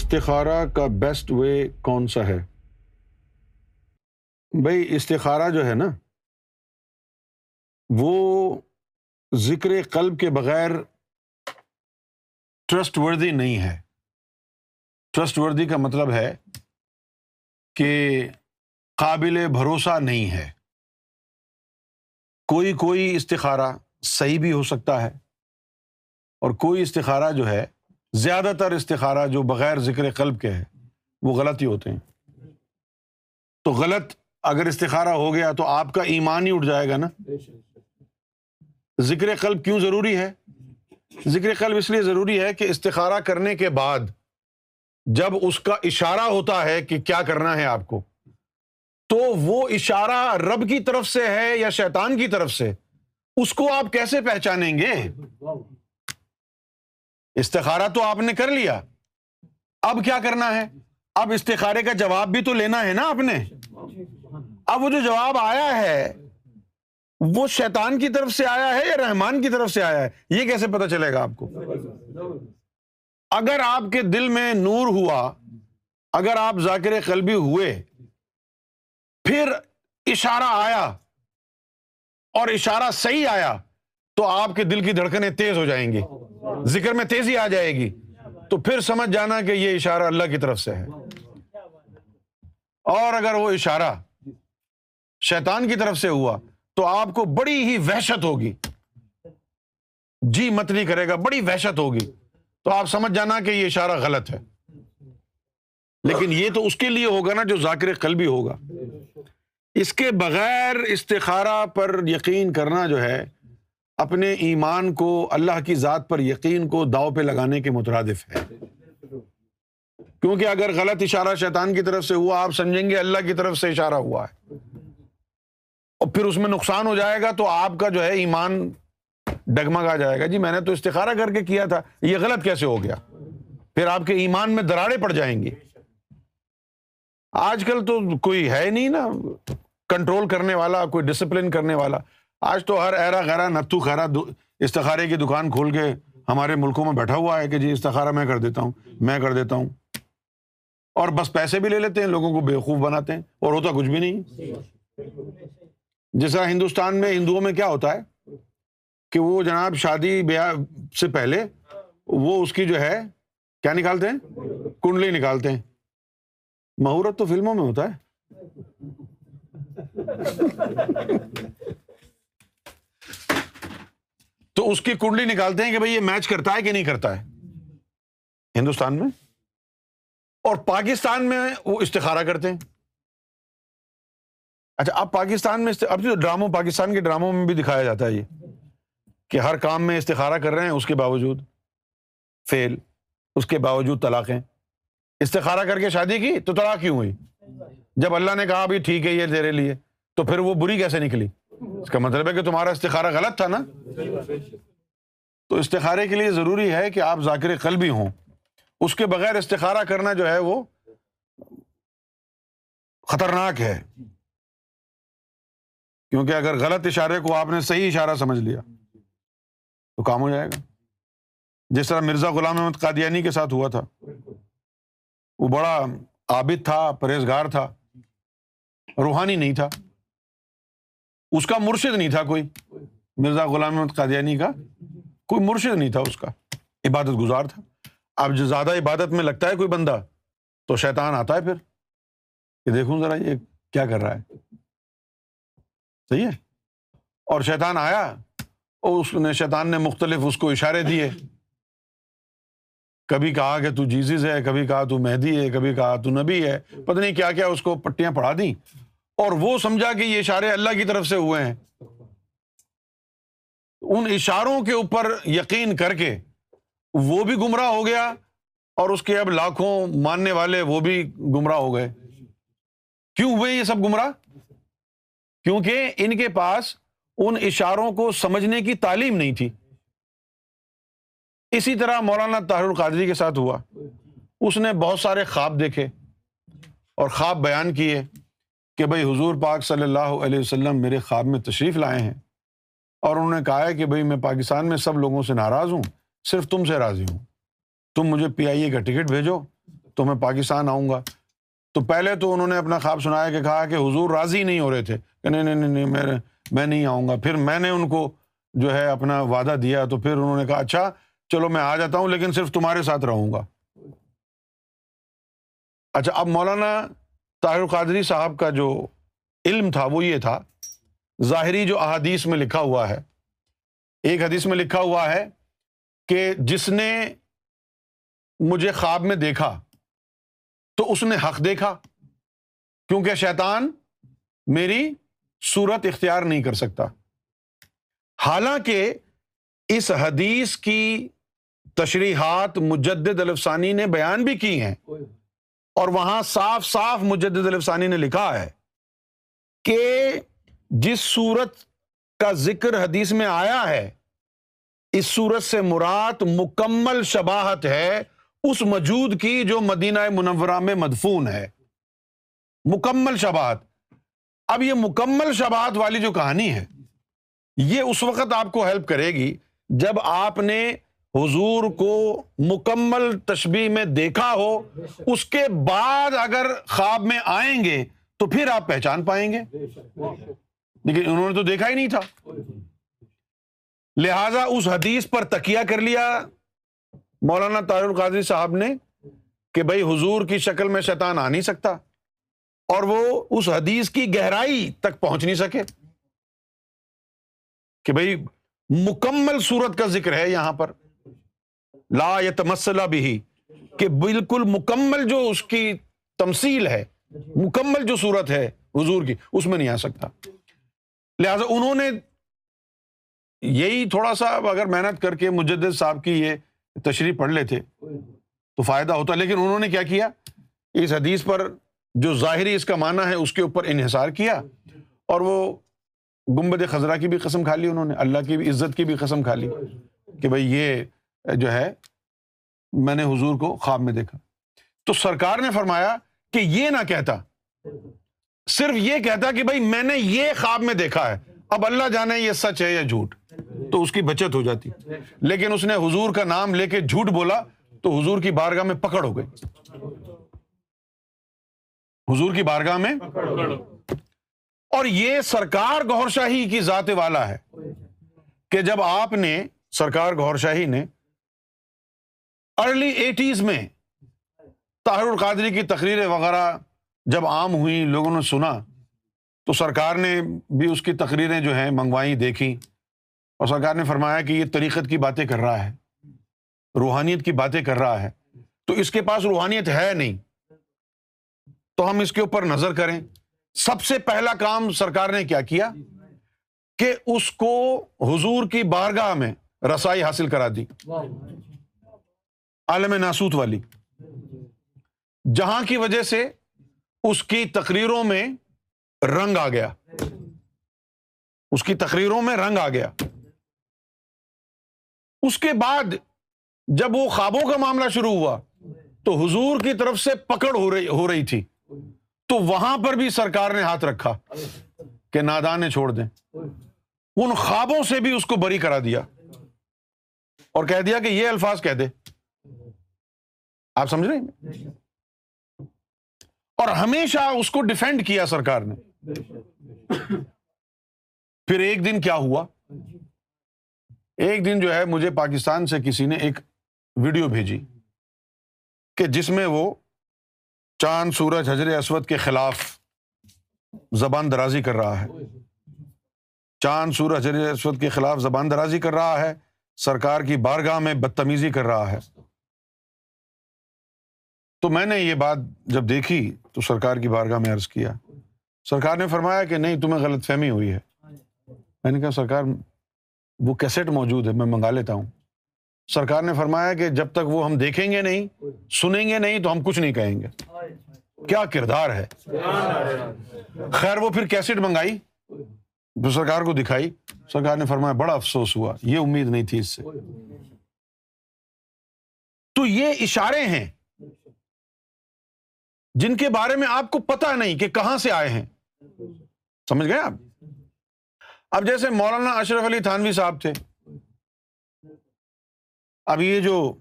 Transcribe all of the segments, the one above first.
استخارہ کا best way کون سا ہے؟ بھائی استخارہ جو ہے نا، وہ ذکر قلب کے بغیر ٹرسٹ وردی نہیں ہے۔ ٹرسٹ وردی کا مطلب ہے کہ قابل بھروسہ نہیں ہے۔ کوئی کوئی استخارہ صحیح بھی ہو سکتا ہے اور کوئی استخارہ جو ہے زیادہ تر استخارہ جو بغیر ذکر قلب کے ہے وہ غلط ہی ہوتے ہیں۔ تو غلط اگر استخارہ ہو گیا تو آپ کا ایمان ہی اٹھ جائے گا نا۔ ذکر قلب کیوں ضروری ہے؟ ذکر قلب اس لیے ضروری ہے کہ استخارہ کرنے کے بعد جب اس کا اشارہ ہوتا ہے کہ کیا کرنا ہے آپ کو، تو وہ اشارہ رب کی طرف سے ہے یا شیطان کی طرف سے، اس کو آپ کیسے پہچانیں گے؟ استخارہ تو آپ نے کر لیا۔ اب کیا کرنا ہے؟ اب استخارے کا جواب بھی تو لینا ہے نا آپ نے۔ اب وہ جو جواب آیا ہے، وہ شیطان کی طرف سے آیا ہے یا رحمان کی طرف سے آیا ہے؟ یہ کیسے پتا چلے گا آپ کو؟ اگر آپ کے دل میں نور ہوا، اگر آپ ذاکر قلبی ہوئے، پھر اشارہ آیا اور اشارہ صحیح آیا، تو آپ کے دل کی دھڑکنیں تیز ہو جائیں گی۔ ذکر میں تیزی آ جائے گی۔ تو پھر سمجھ جانا کہ یہ اشارہ اللہ کی طرف سے ہے۔ اور اگر وہ اشارہ شیطان کی طرف سے ہوا، تو آپ کو بڑی ہی وحشت ہوگی۔ جی مت نہیں کرے گا، بڑی وحشت ہوگی۔ تو آپ سمجھ جانا کہ یہ اشارہ غلط ہے۔ لیکن یہ تو اس کے لیے ہوگا نا جو ذاکر قلبی ہوگا۔ اس کے بغیر استخارہ پر یقین کرنا جو ہے اپنے ایمان کو اللہ کی ذات پر یقین کو داؤ پہ لگانے کے مترادف ہے کیونکہ اگر غلط اشارہ شیطان کی طرف سے ہوا، آپ سمجھیں گے اللہ کی طرف سے اشارہ ہوا ہے۔ اور پھر اس میں نقصان ہو جائے گا تو آپ کا جو ہے ایمان ڈگمگ آ جائے گا۔ جی میں نے تو استخارہ کر کے کیا تھا، یہ غلط کیسے ہو گیا؟ پھر آپ کے ایمان میں دراڑے پڑ جائیں گی آج کل تو کوئی ہے نہیں نا، کنٹرول کرنے والا، کوئی ڈسپلن کرنے والا۔ آج تو ہر ایرا غیرا نتو خیرا استخارے کی دکان کھول کے ہمارے ملکوں میں بیٹھا ہوا ہے کہ جی استخارہ میں کر دیتا ہوں، میں کر دیتا ہوں۔ اور بس پیسے بھی لے لیتے ہیں، لوگوں کو بےخوف بناتے ہیں، اور ہوتا کچھ بھی نہیں۔ جیسا ہندوستان میں ہندوؤں میں کیا ہوتا ہے کہ وہ جناب شادی بیاہ سے پہلے وہ اس کی جو ہے، کیا نکالتے ہیں؟ کنڈلی نکالتے ہیں۔ مہورت تو فلموں میں ہوتا ہے۔ تو اس کی کنڈلی نکالتے ہیں کہ بھائی یہ میچ کرتا ہے کہ نہیں کرتا ہے؟ ہندوستان میں؟ اور پاکستان میں وہ استخارہ کرتے ہیں۔ اچھا اب پاکستان میں اب جو ڈراموں، پاکستان کے ڈراموں میں بھی دکھایا جاتا ہے یہ کہ ہر کام میں استخارہ کر رہے ہیں، اس کے باوجود فیل، اس کے باوجود طلاقیں۔ استخارہ کر کے شادی کی تو طلاق کیوں ہوئی؟ جب اللہ نے کہا بھی ٹھیک ہے، یہ تیرے لیے، تو پھر وہ بری کیسے نکلی؟ اس کا مطلب ہے کہ تمہارا استخارہ غلط تھا نا؟ تو استخارے کے لیے ضروری ہے کہ آپ ذاکر قلبی ہوں۔ اس کے بغیر استخارہ کرنا جو ہے وہ خطرناک ہے۔ کیونکہ اگر غلط اشارے کو آپ نے صحیح اشارہ سمجھ لیا، تو کام ہو جائے گا۔ جس طرح مرزا غلام احمد قادیانی کے ساتھ ہوا تھا۔ وہ بڑا عابد تھا، پرہیزگار تھا۔ روحانی نہیں تھا۔ اس کا مرشد نہیں تھا کوئی؟ مرزا غلام احمد قادیانی کا کوئی مرشد نہیں تھا اس کا۔ عبادت گزار تھا۔ اب جو زیادہ عبادت میں لگتا ہے کوئی بندہ، تو شیطان آتا ہے پھر۔ کہ دیکھوں ذرا، یہ کیا کر رہا ہے؟ صحیح ہے؟ اور شیطان آیا، اور اس نے، شیطان نے مختلف اس کو اشارے دیے۔ کبھی کہا کہ تو جیزز ہے، کبھی کہا تو مہدی ہے، کبھی کہا تو نبی ہے۔ پتہ نہیں کیا کیا اس کو پٹیاں پڑھا دی اور وہ سمجھا کہ یہ اشارے اللہ کی طرف سے ہوئے ہیں۔ ان اشاروں کے اوپر یقین کر کے وہ بھی گمراہ ہو گیا اور اس کے اب لاکھوں ماننے والے وہ بھی گمراہ ہو گئے۔ کیوں ہوئے یہ سب گمراہ؟ کیونکہ ان کے پاس ان اشاروں کو سمجھنے کی تعلیم نہیں تھی۔ اسی طرح مولانا طاہر القادری کے ساتھ ہوا۔ اس نے بہت سارے خواب دیکھے اور خواب بیان کیے۔ کہ بھائی حضور پاک صلی اللہ علیہ وسلم میرے خواب میں تشریف لائے ہیں اور انہوں نے کہا ہے کہ بھائی میں پاکستان میں سب لوگوں سے ناراض ہوں، صرف تم سے راضی ہوں۔ تم مجھے پی آئی اے کا ٹکٹ بھیجو، تو میں پاکستان آؤں گا۔ تو پہلے تو انہوں نے اپنا خواب سنایا کہ کہا کہ حضور راضی نہیں ہو رہے تھے، کہ نہیں نہیں نہیں میں میں نہیں آؤں گا۔ پھر میں نے ان کو جو ہے اپنا وعدہ دیا، تو پھر انہوں نے کہا اچھا چلو میں آ جاتا ہوں، لیکن صرف تمہارے ساتھ رہوں گا۔ اچھا اب مولانا طاہر قادری صاحب کا جو علم تھا، وہ یہ تھا، ظاہری جو احادیث میں لکھا ہوا ہے، ایک حدیث میں لکھا ہوا ہے کہ جس نے مجھے خواب میں دیکھا تو اس نے حق دیکھا، کیونکہ شیطان میری صورت اختیار نہیں کر سکتا۔ حالانکہ اس حدیث کی تشریحات مجدد الفسانی نے بیان بھی کی ہیں۔ اور وہاں صاف صاف مجدد الفسانی نے لکھا ہے کہ جس صورت کا ذکر حدیث میں آیا ہے، اس صورت سے مراد مکمل شباہت ہے اس موجود کی جو مدینہ منورہ میں مدفون ہے۔ مکمل شباہت۔ اب یہ مکمل شباہت والی جو کہانی ہے، یہ اس وقت آپ کو ہیلپ کرے گی جب آپ نے حضور کو مکمل تشبیح میں دیکھا ہو، اس کے بعد اگر خواب میں آئیں گے تو پھر آپ پہچان پائیں گے۔ لیکن انہوں نے تو دیکھا ہی نہیں تھا۔ لہذا اس حدیث پر تکیہ کر لیا۔ مولانا طاہر القادری صاحب نے کہ بھائی حضور کی شکل میں شیطان آ نہیں سکتا اور وہ اس حدیث کی گہرائی تک پہنچ نہیں سکے۔ کہ بھائی مکمل صورت کا ذکر ہے یہاں پر۔ لا یا بھی کہ بالکل مکمل جو اس کی تمثیل ہے، مکمل جو صورت ہے حضور کی، اس میں نہیں آ سکتا۔ لہذا انہوں نے یہی تھوڑا سا اگر محنت کر کے مجدد صاحب کی یہ تشریح پڑھ لیتے، تو فائدہ ہوتا۔ لیکن انہوں نے کیا کیا؟ اس حدیث پر جو ظاہری اس کا معنی ہے، اس کے اوپر انحصار کیا اور وہ گمبد خزرہ کی بھی قسم کھا لی انہوں نے، اللہ کی بھی، عزت کی بھی قسم کھا لی کہ بھائی یہ جو ہے، میں نے حضور کو خواب میں دیکھا۔ تو سرکار نے فرمایا کہ یہ نہ کہتا۔ صرف یہ کہتا کہ بھائی میں نے یہ خواب میں دیکھا ہے۔ اب اللہ جانے یہ سچ ہے یا جھوٹ۔ تو اس کی بچت ہو جاتی۔ لیکن اس نے حضور کا نام لے کے جھوٹ بولا تو حضور کی بارگاہ میں پکڑ ہو گئی۔ حضور کی بارگاہ میں اور یہ سرکار گور شاہی کی ذات والا ہے کہ جب آپ نے، سرکار گور شاہی نے ارلی ایٹیز میں طاہر القادری کی تقریریں وغیرہ جب عام ہوئی لوگوں نے سنا تو سرکار نے بھی اس کی تقریریں جو ہیں منگوائیں دیکھی اور سرکار نے فرمایا کہ یہ طریقت کی باتیں کر رہا ہے، روحانیت کی باتیں کر رہا ہے۔ تو اس کے پاس روحانیت ہے نہیں۔ تو ہم اس کے اوپر نظر کریں۔ سب سے پہلا کام سرکار نے کیا کیا؟ کہ اس کو حضور کی بارگاہ میں رسائی حاصل کرا دی۔ عالم ناسوت والی۔ جہاں کی وجہ سے اس کی تقریروں میں رنگ آ گیا۔ اس کی تقریروں میں رنگ آ گیا۔ اس کے بعد جب وہ خوابوں کا معاملہ شروع ہوا، تو حضور کی طرف سے پکڑ ہو رہی ہو رہی تھی۔ تو وہاں پر بھی سرکار نے ہاتھ رکھا کہ نادان چھوڑ دیں۔ ان خوابوں سے بھی اس کو بری کرا دیا۔ اور کہہ دیا کہ یہ الفاظ کہہ دے۔ آپ سمجھ رہے ہیں؟ اور ہمیشہ اس کو ڈیفینڈ کیا سرکار نے۔ پھر ایک دن کیا ہوا؟ ایک دن جو ہے مجھے پاکستان سے کسی نے ایک ویڈیو بھیجی کہ جس میں وہ چاند، سورج حضر اسود کے خلاف زبان درازی کر رہا ہے۔ چاند، سورج حضر اسود کے خلاف زبان درازی کر رہا ہے۔ سرکار کی بارگاہ میں بدتمیزی کر رہا ہے۔ تو میں نے یہ بات جب دیکھی تو سرکار کی بارگاہ میں عرض کیا۔ سرکار نے فرمایا کہ نہیں، تمہیں غلط فہمی ہوئی ہے۔ میں نے کہا، سرکار، وہ کیسٹ موجود ہے، میں منگا لیتا ہوں۔ سرکار نے فرمایا کہ جب تک وہ ہم دیکھیں گے نہیں، سنیں گے نہیں، تو ہم کچھ نہیں کہیں گے۔ کیا کردار ہے؟ خیر، وہ پھر کیسٹ منگائی جو سرکار کو دکھائی۔ سرکار نے فرمایا، بڑا افسوس ہوا، یہ امید نہیں تھی اس سے۔ تو یہ اشارے ہیں جن کے بارے میں آپ کو پتا نہیں کہ کہاں سے آئے ہیں۔ سمجھ گئے آپ؟ اب جیسے مولانا اشرف علی تھانوی صاحب تھے۔ اب یہ جو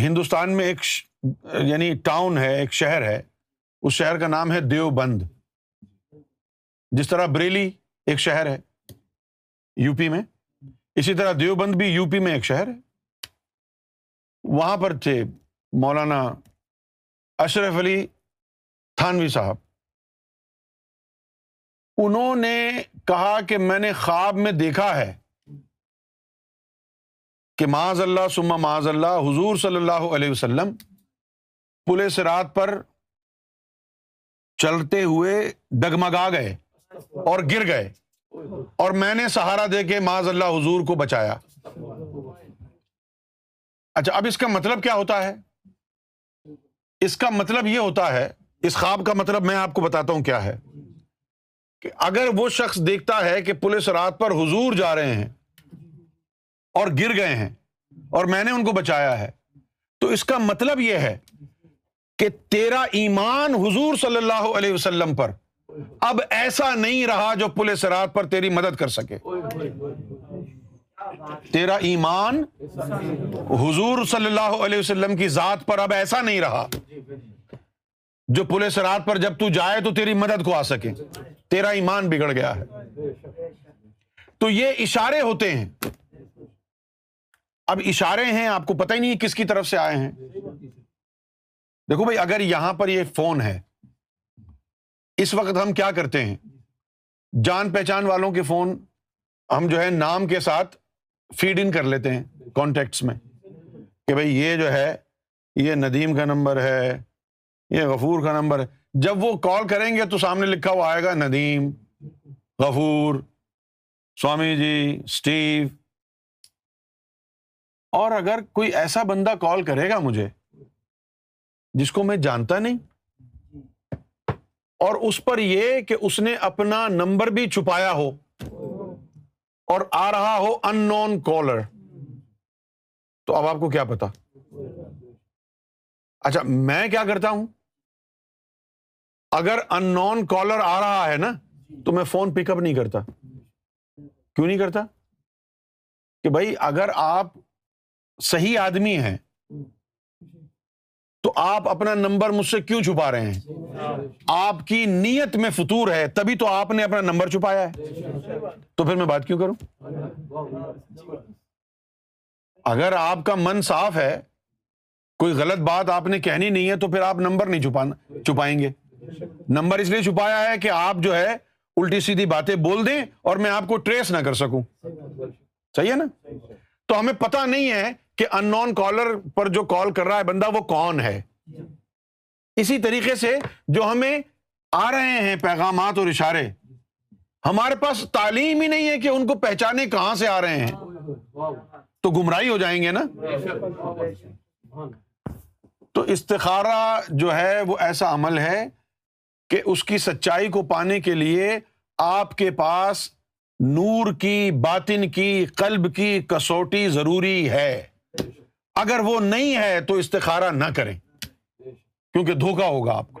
ہندوستان میں ایک یعنی ٹاؤن ہے، ایک شہر ہے، اس شہر کا نام ہے دیوبند۔ جس طرح بریلی ایک شہر ہے یو پی میں، اسی طرح دیوبند بھی یو پی میں ایک شہر ہے۔ وہاں پر تھے مولانا اشرف علی تھانوی صاحب، انہوں نے کہا کہ میں نے خواب میں دیکھا ہے کہ معاذ اللہ سما معاذ اللہ حضور صلی اللہ علیہ وسلم پولیس رات پر چلتے ہوئے ڈگمگا گئے اور گر گئے۔ اور میں نے سہارا دے کے معاذ اللہ حضور کو بچایا۔ اچھا اب اس کا مطلب کیا ہوتا ہے؟ اس کا مطلب یہ ہوتا ہے، اس خواب کا مطلب میں آپ کو بتاتا ہوں کیا ہے۔ کہ اگر وہ شخص دیکھتا ہے کہ پولیس رات پر حضور جا رہے ہیں اور گر گئے ہیں اور میں نے ان کو بچایا ہے، تو اس کا مطلب یہ ہے کہ تیرا ایمان حضور صلی اللہ علیہ وسلم پر اب ایسا نہیں رہا جو پولیس رات پر تیری مدد کر سکے۔ تیرا ایمان حضور صلی اللہ علیہ وسلم کی ذات پر اب ایسا نہیں رہا جو پولیس رات پر جب تو جائے تو تیری مدد کو آ سکے۔ تیرا ایمان بگڑ گیا ہے۔ تو یہ اشارے ہوتے ہیں۔ اب اشارے ہیں، آپ کو پتہ ہی نہیں کس کی طرف سے آئے ہیں۔ دیکھو بھائی، اگر یہاں پر یہ فون ہے، اس وقت ہم کیا کرتے ہیں؟ جان پہچان والوں کے فون، ہم جو ہے نام کے ساتھ فیڈ ان کر لیتے ہیں کانٹیکٹس میں کہ بھائی یہ جو ہے، یہ ندیم کا نمبر ہے، یہ غفور کا نمبر ہے۔ جب وہ کال کریں گے تو سامنے لکھا ہوا آئے گا ندیم، غفور، سوامی جی اسٹیو اور اگر کوئی ایسا بندہ کال کرے گا مجھے، جس کو میں جانتا نہیں، اور اس پر یہ کہ اس نے اپنا نمبر بھی چھپایا ہو اور آ رہا ہو ان نون کالر تو اب آپ کو کیا پتا؟ اچھا میں کیا کرتا ہوں؟ اگر ان نون کالر آ رہا ہے نا، تو میں فون پک اپ نہیں کرتا۔ کیوں نہیں کرتا؟ کہ بھائی، اگر آپ صحیح آدمی ہیں، تو آپ اپنا نمبر مجھ سے کیوں چھپا رہے ہیں؟ آپ کی نیت میں فطور ہے، تبھی تو آپ نے اپنا نمبر چھپایا ہے۔ تو پھر میں بات کیوں کروں؟ اگر آپ کا من صاف ہے، کوئی غلط بات آپ نے کہنی نہیں ہے، تو پھر آپ نمبر نہیں چھپانا چھپائیں گے۔ نمبر اس لیے چھپایا ہے کہ آپ جو ہے، الٹی سیدھی باتیں بول دیں اور میں آپ کو ٹریس نہ کر سکوں۔ صحیح ہے نا؟ تو ہمیں پتا نہیں ہے کہ ان نون کالر پر جو کال کر رہا ہے بندہ، وہ کون ہے۔ اسی طریقے سے جو ہمیں آ رہے ہیں پیغامات اور اشارے ہمارے پاس تعلیم ہی نہیں ہے کہ ان کو پہچانے کہاں سے آ رہے ہیں۔ تو گمراہی ہو جائیں گے نا؟ تو استخارہ جو ہے وہ ایسا عمل ہے کہ اس کی سچائی کو پانے کے لیے آپ کے پاس نور کی، باطن کی، قلب کی کسوٹی ضروری ہے۔ اگر وہ نہیں ہے تو استخارہ نہ کریں، کیونکہ دھوکا ہوگا آپ کو۔